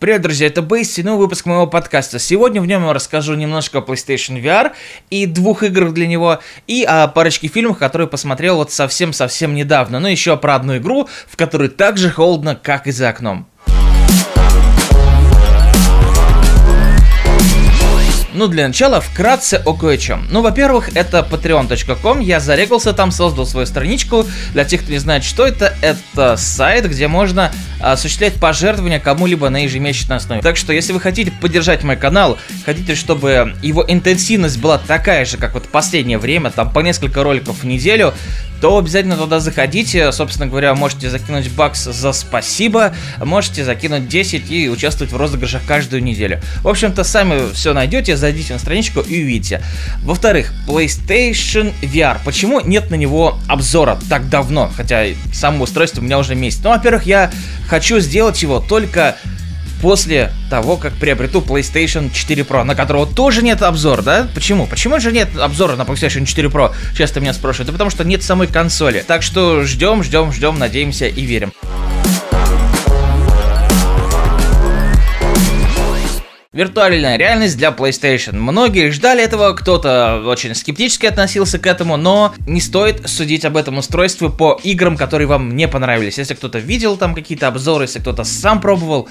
Привет, друзья, это Бейси, новый выпуск моего подкаста. Сегодня в нем я расскажу немножко о PlayStation VR и двух играх для него, и о парочке фильмов, которые посмотрел вот совсем-совсем недавно, ну еще про одну игру, в которой так же холодно, как и за окном. Ну, для начала, вкратце о кое-чем. Ну, во-первых, это patreon.com, я зарегался там, создал свою страничку. Для тех, кто не знает, что это, это сайт, где можно осуществлять пожертвования кому-либо на ежемесячной основе. Так что, если вы хотите поддержать мой канал, хотите, чтобы его интенсивность была такая же, как вот последнее время, там по несколько роликов в неделю, то обязательно туда заходите. Собственно говоря, можете закинуть бакс за спасибо, можете закинуть 10 и участвовать в розыгрышах каждую неделю. В общем-то, сами все найдете, зайдите на страничку и увидите. Во-вторых, PlayStation VR. Почему нет на него обзора так давно? Хотя само устройство у меня уже месяц. Ну, во-первых, я хочу сделать его только после того, как приобрету PlayStation 4 Pro, на которого тоже нет обзора, да? Почему? Почему же нет обзора на PlayStation 4 Pro? Часто меня спрашивают. Да потому что нет самой консоли. Так что ждем, ждем, ждем, надеемся и верим. Виртуальная реальность для PlayStation. Многие ждали этого, кто-то очень скептически относился к этому, но не стоит судить об этом устройстве по играм, которые вам не понравились. Если кто-то видел там какие-то обзоры, если кто-то сам пробовал,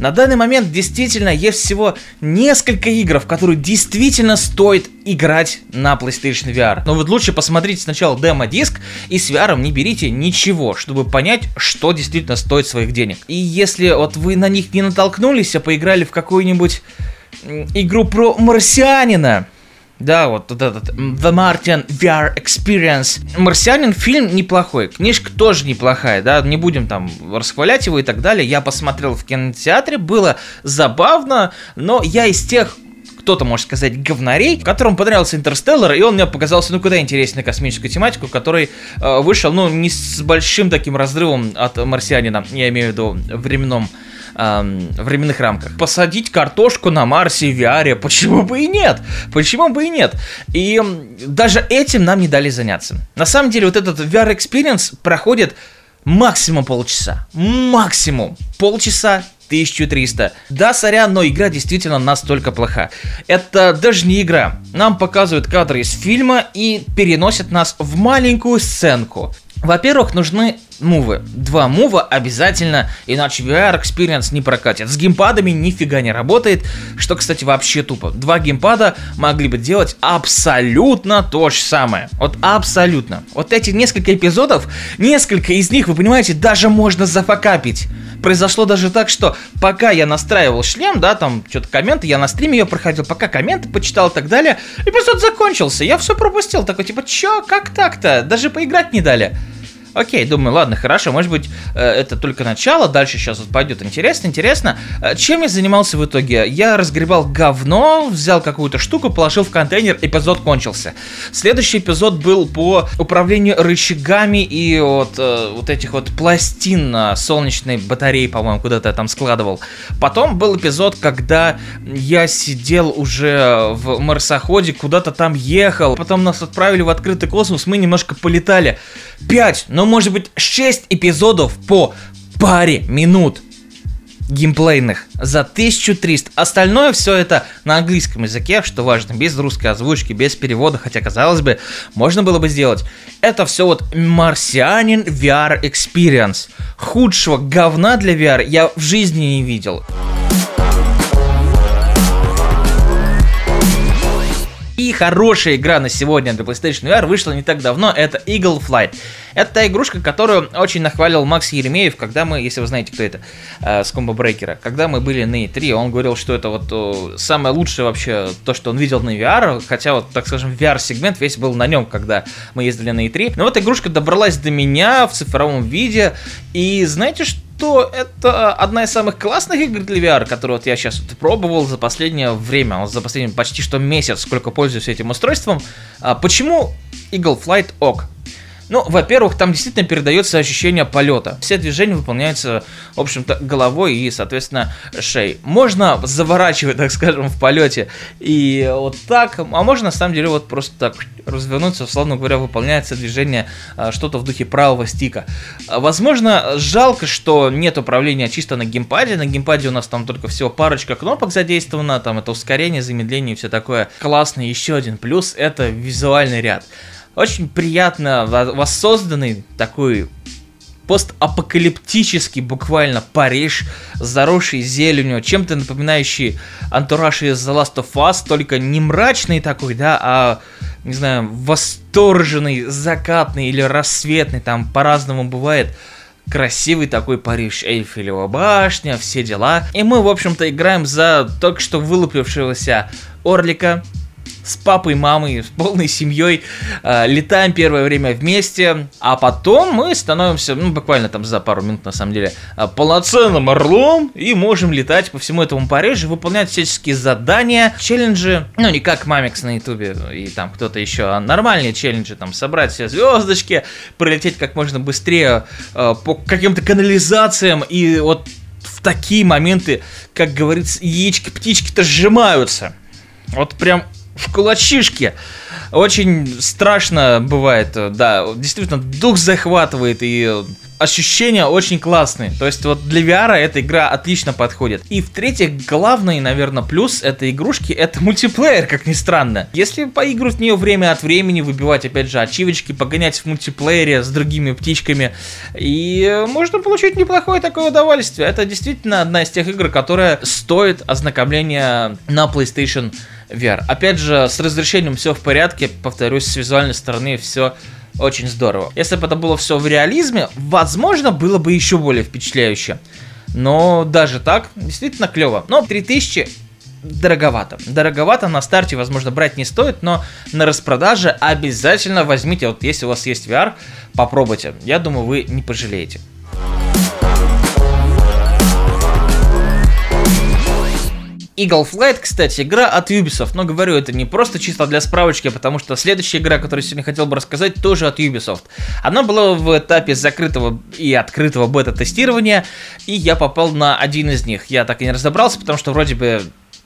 на данный момент действительно есть всего несколько игр, в которые действительно стоит играть на PlayStation VR. Но вот лучше посмотрите сначала демо-диск и с VR не берите ничего, чтобы понять, что действительно стоит своих денег. И если вот вы на них не натолкнулись, а поиграли в какую-нибудь игру про марсианина, да, вот, этот The Martian VR Experience. Марсианин фильм неплохой, книжка тоже неплохая, да, не будем там расхвалять его и так далее. Я посмотрел в кинотеатре, было забавно, но я из тех кто-то может сказать говнарей, которому понравился Интерстеллар, и он мне показался, ну, куда интереснее космическую тематику, который э, вышел, ну, не с большим таким разрывом от марсианина, я имею в виду временном эм, временных рамках. Посадить картошку на Марсе в VR, почему бы и нет? Почему бы и нет? И даже этим нам не дали заняться. На самом деле вот этот VR Experience проходит максимум полчаса. Максимум полчаса 1300. Да, сорян, но игра действительно настолько плоха. Это даже не игра. Нам показывают кадры из фильма и переносят нас в маленькую сценку. Во-первых, нужны мувы. Два мува обязательно, иначе VR Experience не прокатит. С геймпадами нифига не работает, что, кстати, вообще тупо. Два геймпада могли бы делать абсолютно то же самое. Вот абсолютно. Вот эти несколько эпизодов, несколько из них, вы понимаете, даже можно зафакапить. Произошло даже так, что пока я настраивал шлем, да, там что-то комменты, я на стриме ее проходил, пока комменты почитал и так далее, эпизод закончился, я все пропустил, такой типа, чё, как так-то, даже поиграть не дали. Окей, думаю, ладно, хорошо, может быть, э, это только начало, дальше сейчас вот пойдет интересно, интересно. Э, чем я занимался в итоге? Я разгребал говно, взял какую-то штуку, положил в контейнер, эпизод кончился. Следующий эпизод был по управлению рычагами и вот, э, вот этих вот пластин солнечной батареи, по-моему, куда-то я там складывал. Потом был эпизод, когда я сидел уже в марсоходе, куда-то там ехал, потом нас отправили в открытый космос, мы немножко полетали. 5, ну может быть 6 эпизодов по паре минут геймплейных за 1300. Остальное все это на английском языке, что важно, без русской озвучки, без перевода, хотя, казалось бы, можно было бы сделать. Это все вот марсианин VR Experience. Худшего говна для VR я в жизни не видел. Хорошая игра на сегодня для PlayStation VR вышла не так давно, это Eagle Flight. Это та игрушка, которую очень нахвалил Макс Еремеев, когда мы, если вы знаете, кто это, э, с Combo Breaker, когда мы были на E3, он говорил, что это вот о, самое лучшее вообще то, что он видел на VR, хотя вот, так скажем, VR-сегмент весь был на нем, когда мы ездили на E3. Но вот игрушка добралась до меня в цифровом виде, и знаете что? Что это одна из самых классных игр для VR, которую вот я сейчас вот пробовал за последнее время, за последний почти что месяц, сколько пользуюсь этим устройством. А почему Eagle Flight ок? Ну, во-первых, там действительно передается ощущение полета. Все движения выполняются, в общем-то, головой и, соответственно, шеей. Можно заворачивать, так скажем, в полете и вот так, а можно, на самом деле, вот просто так развернуться, условно говоря, выполняется движение а, что-то в духе правого стика. А, возможно, жалко, что нет управления чисто на геймпаде. На геймпаде у нас там только всего парочка кнопок задействовано, там это ускорение, замедление и все такое. Классный еще один плюс это визуальный ряд. Очень приятно воссозданный такой постапокалиптический буквально Париж, заросший зеленью, чем-то напоминающий антураж из The Last of Us, только не мрачный такой, да, а, не знаю, восторженный, закатный или рассветный, там по-разному бывает. Красивый такой Париж, Эйфелева башня, все дела. И мы, в общем-то, играем за только что вылупившегося Орлика, с папой, мамой, с полной семьей, э, летаем первое время вместе, а потом мы становимся, ну, буквально там за пару минут, на самом деле, э, полноценным орлом и можем летать по всему этому Парижу, выполнять всяческие задания, челленджи, ну, не как Мамикс на Ютубе и там кто-то еще, а нормальные челленджи, там, собрать все звездочки, пролететь как можно быстрее э, по каким-то канализациям и вот в такие моменты, как говорится, яички-птички-то сжимаются. Вот прям в кулачишке. Очень страшно бывает, да, действительно, дух захватывает и ощущения очень классные. То есть вот для VR эта игра отлично подходит. И в-третьих, главный, наверное, плюс этой игрушки это мультиплеер, как ни странно. Если поиграть в нее время от времени, выбивать опять же ачивочки, погонять в мультиплеере с другими птичками, и можно получить неплохое такое удовольствие. Это действительно одна из тех игр, которая стоит ознакомления на PlayStation VR. Опять же, с разрешением все в порядке, повторюсь, с визуальной стороны все очень здорово. Если бы это было все в реализме, возможно, было бы еще более впечатляюще. Но даже так, действительно клево. Но 3000 дороговато. Дороговато на старте, возможно, брать не стоит, но на распродаже обязательно возьмите. Вот если у вас есть VR, попробуйте. Я думаю, вы не пожалеете. Eagle Flight, кстати, игра от Ubisoft, но говорю, это не просто чисто для справочки, потому что следующая игра, которую сегодня хотел бы рассказать, тоже от Ubisoft. Она была в этапе закрытого и открытого бета-тестирования, и я попал на один из них. Я так и не разобрался, потому что вроде бы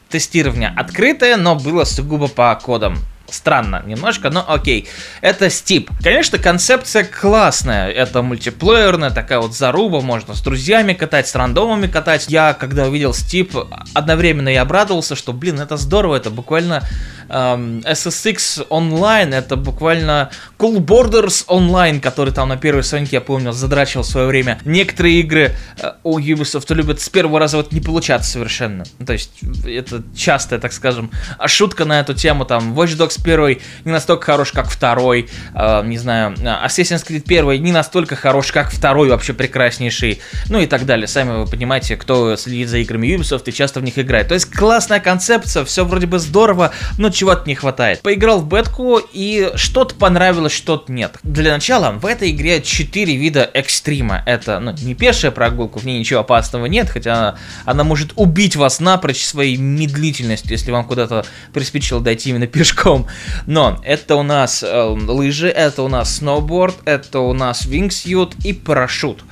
тестирование открытое, но было сугубо по кодам. Странно немножко, но окей. Это Steep. Конечно, концепция классная. Это мультиплеерная такая вот заруба. Можно с друзьями катать, с рандомами катать. Я, когда увидел Steep, одновременно я обрадовался, что, блин, это здорово. Это буквально эм, SSX Online. Это буквально Cool Borders Online, который там на первой Соньке, я помню, задрачивал в свое время. Некоторые игры э, у Ubisoft любят с первого раза вот не получаться совершенно. То есть, это частая, так скажем, шутка на эту тему. Там Watch Dogs 1 не настолько хорош, как второй. Э, не знаю, Assassin's Creed 1 не настолько хорош, как второй, вообще прекраснейший. Ну и так далее. Сами вы понимаете, кто следит за играми Ubisoft и часто в них играет. То есть, классная концепция, все вроде бы здорово, но чего-то не хватает. Поиграл в бетку и что-то понравилось, что-то нет. Для начала, в этой игре 4 вида экстрима. Это, ну, не пешая прогулка, в ней ничего опасного нет, хотя она, она может убить вас напрочь своей медлительностью, если вам куда-то приспичило дойти именно пешком. Но это у нас э, лыжи, это у нас сноуборд, это у нас вингсьют и парашют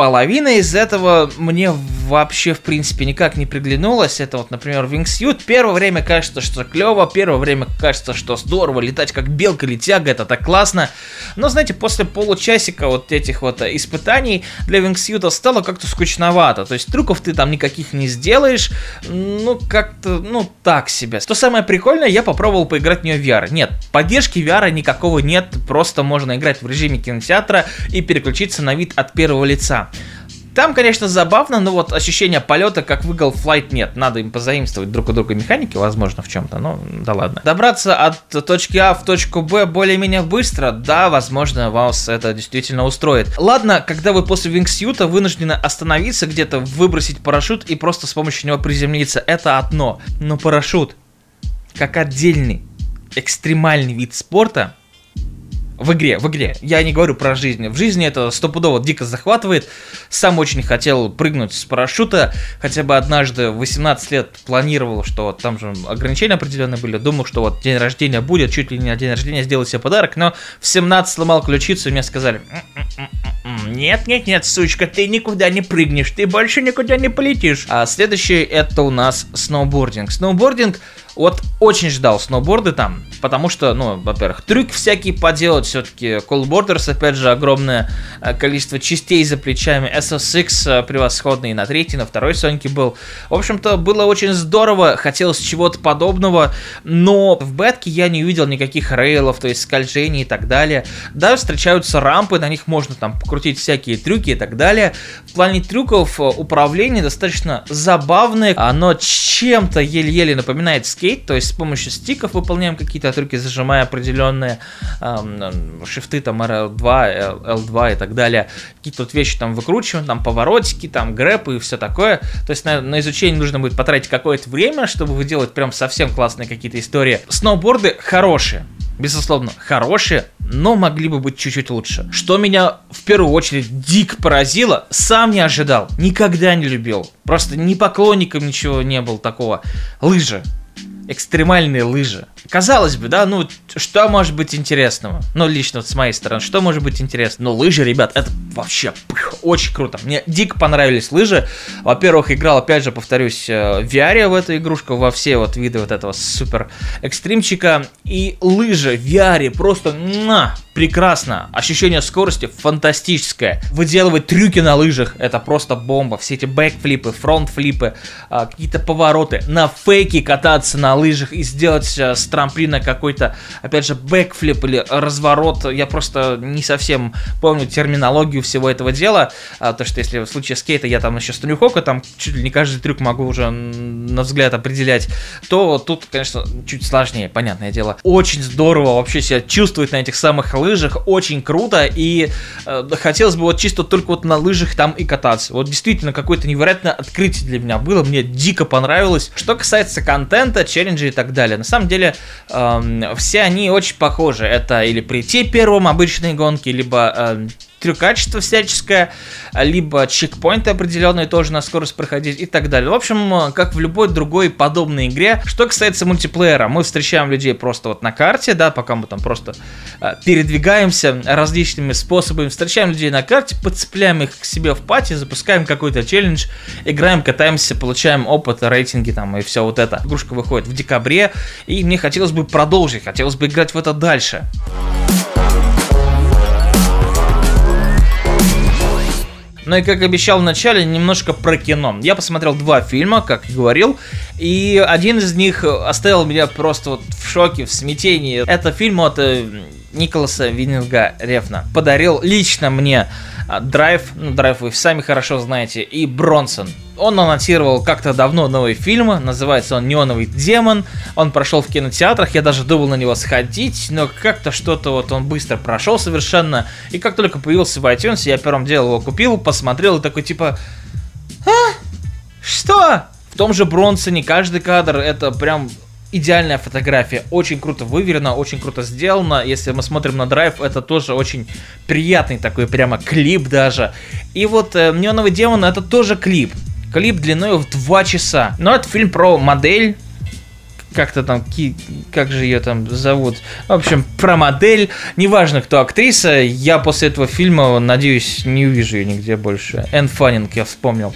половина из этого мне вообще, в принципе, никак не приглянулась. Это вот, например, Wingsuit. Первое время кажется, что клево, первое время кажется, что здорово, летать как белка летяга, это так классно. Но, знаете, после получасика вот этих вот испытаний для Wingsuit стало как-то скучновато. То есть трюков ты там никаких не сделаешь, ну, как-то, ну, так себе. Что самое прикольное, я попробовал поиграть в нее в VR. Нет, поддержки VR никакого нет, просто можно играть в режиме кинотеатра и переключиться на вид от первого лица. Там, конечно, забавно, но вот ощущения полета, как в Eagle Flight, нет. Надо им позаимствовать друг у друга механики, возможно, в чем-то, но да ладно. Добраться от точки А в точку Б более-менее быстро, да, возможно, вас это действительно устроит. Ладно, когда вы после вингсьюта вынуждены остановиться где-то, выбросить парашют и просто с помощью него приземлиться, это одно. Но парашют, как отдельный экстремальный вид спорта, В игре, в игре. Я не говорю про жизнь. В жизни это стопудово дико захватывает. Сам очень хотел прыгнуть с парашюта. Хотя бы однажды в 18 лет планировал, что там же ограничения определенные были. Думал, что вот день рождения будет, чуть ли не день рождения сделать себе подарок. Но в 17 сломал ключицу и мне сказали, нет, нет, нет, сучка, ты никуда не прыгнешь, ты больше никуда не полетишь. А следующий это у нас сноубординг. Сноубординг вот очень ждал сноуборды там, потому что, ну, во-первых, трюк всякий поделать, все-таки Call Borders, опять же, огромное э, количество частей за плечами, SSX э, превосходный на третьей, на второй Соньке был. В общем-то, было очень здорово, хотелось чего-то подобного, но в бетке я не увидел никаких рейлов, то есть скольжений и так далее. Да, встречаются рампы, на них можно там покрутить всякие трюки и так далее. В плане трюков э, управление достаточно забавное, оно чем-то еле-еле напоминает скейт, то есть с помощью стиков выполняем какие-то трюки, зажимая определенные эм, шифты, там RL2, L2 и так далее. Какие-то вот вещи там выкручиваем, там поворотики, там грэпы и все такое. То есть на, на изучение нужно будет потратить какое-то время, чтобы выделать прям совсем классные какие-то истории. Сноуборды хорошие, безусловно, хорошие, но могли бы быть чуть-чуть лучше. Что меня в первую очередь дико поразило, сам не ожидал, никогда не любил. Просто ни поклонником ничего не был такого. Лыжи экстремальные лыжи. Казалось бы, да, ну, что может быть интересного? Ну, лично вот с моей стороны, что может быть интересно? Ну, лыжи, ребят, это вообще пых, очень круто. Мне дико понравились лыжи. Во-первых, играл, опять же, повторюсь, э, в VR в эту игрушку, во все вот виды вот этого супер экстримчика. И лыжи в VR просто на, прекрасно. Ощущение скорости фантастическое. Выделывать трюки на лыжах, это просто бомба. Все эти бэкфлипы, фронтфлипы, а, какие-то повороты. На фейке кататься на лыжах и сделать э, трамплина какой-то, опять же, бэкфлип или разворот. Я просто не совсем помню терминологию всего этого дела. А, то, что если в случае скейта я там еще с Тонюхока, там чуть ли не каждый трюк могу уже на взгляд определять, то тут, конечно, чуть сложнее, понятное дело. Очень здорово вообще себя чувствовать на этих самых лыжах, очень круто, и э, хотелось бы вот чисто только вот на лыжах там и кататься. Вот действительно какое-то невероятное открытие для меня было, мне дико понравилось. Что касается контента, челленджей и так далее, на самом деле э, все они очень похожи. Это или прийти первым обычной гонки, либо э, трюкачество всяческое, либо чекпоинты определенные тоже на скорость проходить и так далее. В общем, как в любой другой подобной игре. Что касается мультиплеера, мы встречаем людей просто вот на карте, да, пока мы там просто э, передвигаемся различными способами, встречаем людей на карте, подцепляем их к себе в пати, запускаем какой-то челлендж, играем, катаемся, получаем опыт, рейтинги там и все вот это. Игрушка выходит в декабре, и мне хотелось бы продолжить, хотелось бы играть в это дальше. Ну и как обещал в начале, немножко про кино. Я посмотрел два фильма, как и говорил, и один из них оставил меня просто вот в шоке, в смятении. Это фильм от э, Николаса Виннинга Рефна. Подарил лично мне а, Драйв, ну Драйв вы сами хорошо знаете, и Бронсон. Он анонсировал как-то давно новый фильм, называется он «Неоновый демон». Он прошел в кинотеатрах, я даже думал на него сходить, но как-то что-то вот он быстро прошел совершенно. И как только появился в iTunes, я первым делом его купил, посмотрел и такой типа... А? Что? В том же Бронсоне каждый кадр это прям идеальная фотография, очень круто выверено, очень круто сделано. Если мы смотрим на драйв, это тоже очень приятный такой прямо клип даже. И вот э, Неоновый демон это тоже клип. Клип длиной в 2 часа. Но это фильм про модель, как-то там, как же ее там зовут, в общем, про модель, неважно, кто актриса, я после этого фильма, надеюсь, не увижу ее нигде больше. Энн Фаннинг, я вспомнил.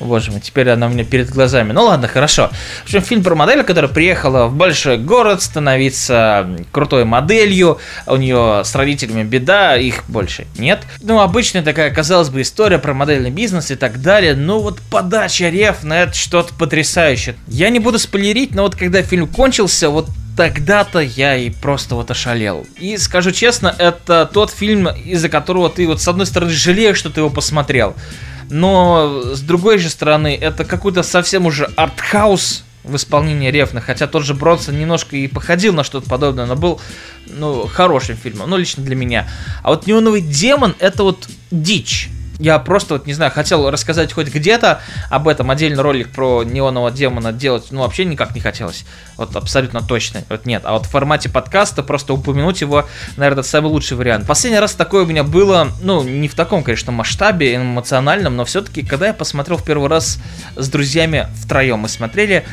Боже мой, теперь она у меня перед глазами. Ну ладно, хорошо. В общем, фильм про модель, которая приехала в большой город становиться крутой моделью. У нее с родителями беда, их больше нет. Ну, обычная такая, казалось бы, история про модельный бизнес и так далее. Но вот подача реф на это что-то потрясающее. Я не буду спойлерить, но вот когда фильм кончился, вот тогда-то я и просто вот ошалел. И скажу честно, это тот фильм, из-за которого ты вот с одной стороны жалеешь, что ты его посмотрел но с другой же стороны, это какой-то совсем уже артхаус в исполнении Рефна, хотя тот же Бронсон немножко и походил на что-то подобное, но был, ну, хорошим фильмом, ну, лично для меня. А вот «Неоновый демон» — это вот дичь. Я просто, вот, не знаю, хотел рассказать хоть где-то об этом, отдельный ролик про неонового демона делать, ну, вообще никак не хотелось. Вот абсолютно точно. Вот нет. А вот в формате подкаста просто упомянуть его, наверное, самый лучший вариант. Последний раз такое у меня было, ну, не в таком, конечно, масштабе эмоциональном, но все-таки, когда я посмотрел в первый раз с друзьями втроем, мы смотрели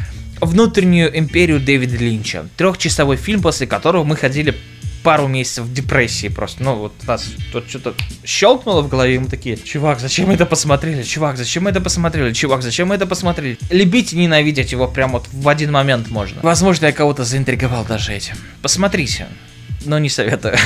внутреннюю империю Дэвида Линча. Трехчасовой фильм, после которого мы ходили пару месяцев депрессии просто. Ну, вот нас тут что-то щелкнуло в голове, и мы такие, чувак, зачем мы это посмотрели? Чувак, зачем мы это посмотрели? Чувак, зачем мы это посмотрели? Любить и ненавидеть его прям вот в один момент можно. Возможно, я кого-то заинтриговал даже этим. Посмотрите, но не советую.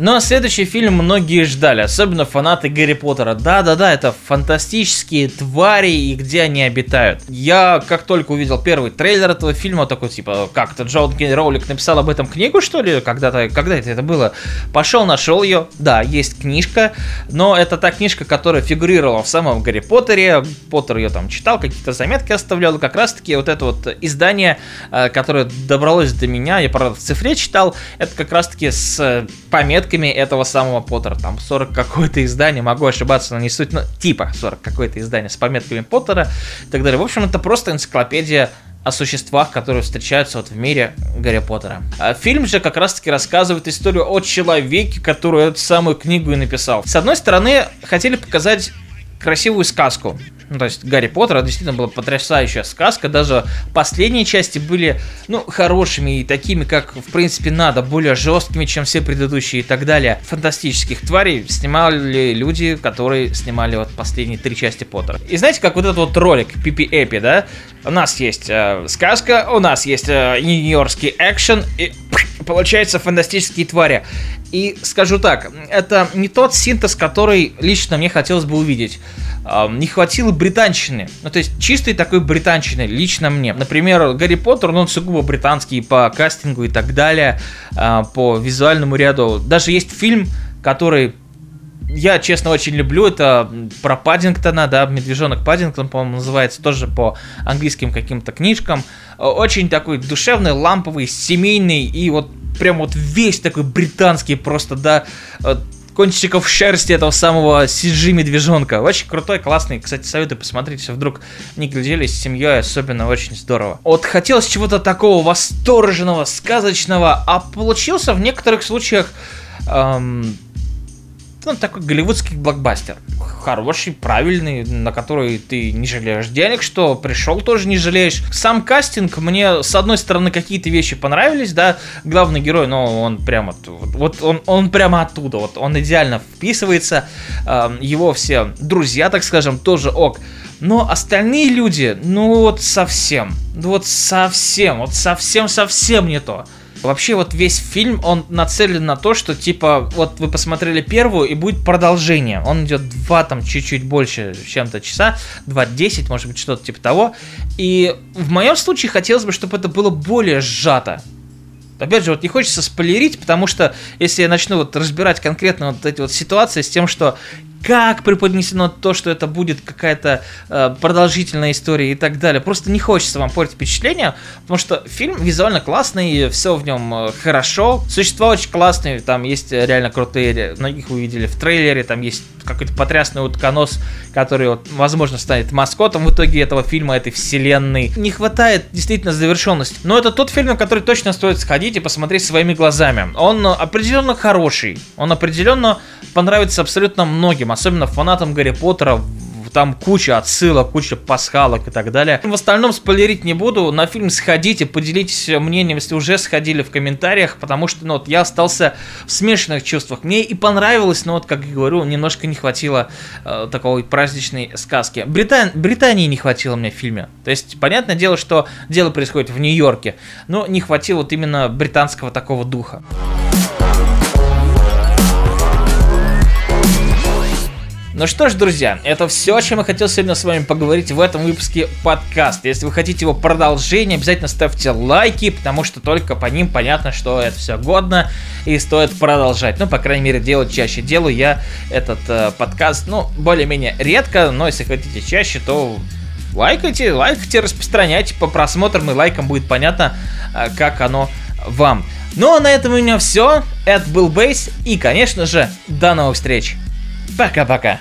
А следующий фильм многие ждали, особенно фанаты Гарри Поттера. Да-да-да, это фантастические твари и где они обитают. Я как только увидел первый трейлер этого фильма, такой типа, как-то Джон Роулик написал об этом книгу, что ли? Когда-то, когда это, это было? Пошел, нашел ее. Да, есть книжка, но это та книжка, которая фигурировала в самом Гарри Поттере. Поттер ее там читал, какие-то заметки оставлял. Как раз таки вот это вот издание, э, которое добралось до меня, я, правда, в цифре читал, это как раз таки с пометкой заметками этого самого Поттера. Там 40 какое-то издание, могу ошибаться, но не суть, но типа 40 какое-то издание с пометками Поттера и так далее. В общем, это просто энциклопедия о существах, которые встречаются вот в мире Гарри Поттера. А фильм же как раз-таки рассказывает историю о человеке, который эту самую книгу и написал. С одной стороны, хотели показать красивую сказку. Ну, то есть Гарри Поттер действительно была потрясающая сказка. Даже последние части были, ну, хорошими и такими, как, в принципе, надо, более жесткими, чем все предыдущие и так далее. Фантастических тварей снимали люди, которые снимали вот последние три части Поттера. И знаете, как вот этот вот ролик Пипи Эпи, да? У нас есть э, сказка, у нас есть э, нью-йоркский экшен, и получается фантастические твари. И скажу так, это не тот синтез, который лично мне хотелось бы увидеть. Не хватило британщины. Ну, то есть, чистой такой британщины лично мне. Например, Гарри Поттер, ну, он сугубо британский по кастингу и так далее, а, по визуальному ряду. Даже есть фильм, который я, честно, очень люблю. Это про Паддингтона, да, Медвежонок Паддингтон, по-моему, называется, тоже по английским каким-то книжкам. Очень такой душевный, ламповый, семейный и вот прям вот весь такой британский просто, да, кончиков шерсти этого самого CG медвежонка. Очень крутой, классный. Кстати, советую посмотреть, если вдруг не глядели с семьей, особенно очень здорово. Вот хотелось чего-то такого восторженного, сказочного, а получился в некоторых случаях эм, ну, такой голливудский блокбастер. Хороший, правильный, на который ты не жалеешь денег, что пришел тоже не жалеешь. Сам кастинг, мне, с одной стороны, какие-то вещи понравились, да, главный герой, но он прямо, вот он, он прямо оттуда, вот он идеально вписывается, его все друзья, так скажем, тоже ок. Но остальные люди, ну вот совсем, вот совсем, вот совсем-совсем не то. Вообще вот весь фильм, он нацелен на то, что типа, вот вы посмотрели первую и будет продолжение. Он идет два там чуть-чуть больше чем-то часа, 2.10, может быть что-то типа того. И в моем случае хотелось бы, чтобы это было более сжато. Опять же, вот не хочется спойлерить, потому что если я начну вот разбирать конкретно вот эти вот ситуации с тем, что как преподнесено то, что это будет какая-то э, продолжительная история и так далее. Просто не хочется вам портить впечатление, потому что фильм визуально классный, все в нем э, хорошо, существа очень классные, там есть реально крутые, многих вы видели в трейлере, там есть какой-то потрясный утконос, который, вот, возможно, станет маскотом в итоге этого фильма, этой вселенной. Не хватает действительно завершенности. Но это тот фильм, который точно стоит сходить и посмотреть своими глазами. Он определенно хороший, он определенно понравится абсолютно многим, особенно фанатам Гарри Поттера, там куча отсылок, куча пасхалок и так далее. В остальном спойлерить не буду, на фильм сходите, поделитесь мнением, если уже сходили в комментариях, потому что, ну, вот я остался в смешанных чувствах. Мне и понравилось, но вот, как я говорю, немножко не хватило э, такой праздничной сказки. Британ... Британии не хватило мне в фильме. То есть, понятное дело, что дело происходит в Нью-Йорке, но не хватило вот именно британского такого духа. Ну что ж, друзья, это все, о чем я хотел сегодня с вами поговорить в этом выпуске подкаста. Если вы хотите его продолжение, обязательно ставьте лайки, потому что только по ним понятно, что это все годно и стоит продолжать. Ну, по крайней мере, делать чаще. Делаю я этот э, подкаст, ну, более-менее редко, но если хотите чаще, то лайкайте, лайкайте, распространяйте по просмотрам и лайкам будет понятно, э, как оно вам. Ну а на этом у меня все. Это был Бейс. И, конечно же, до новых встреч. Пока-пока.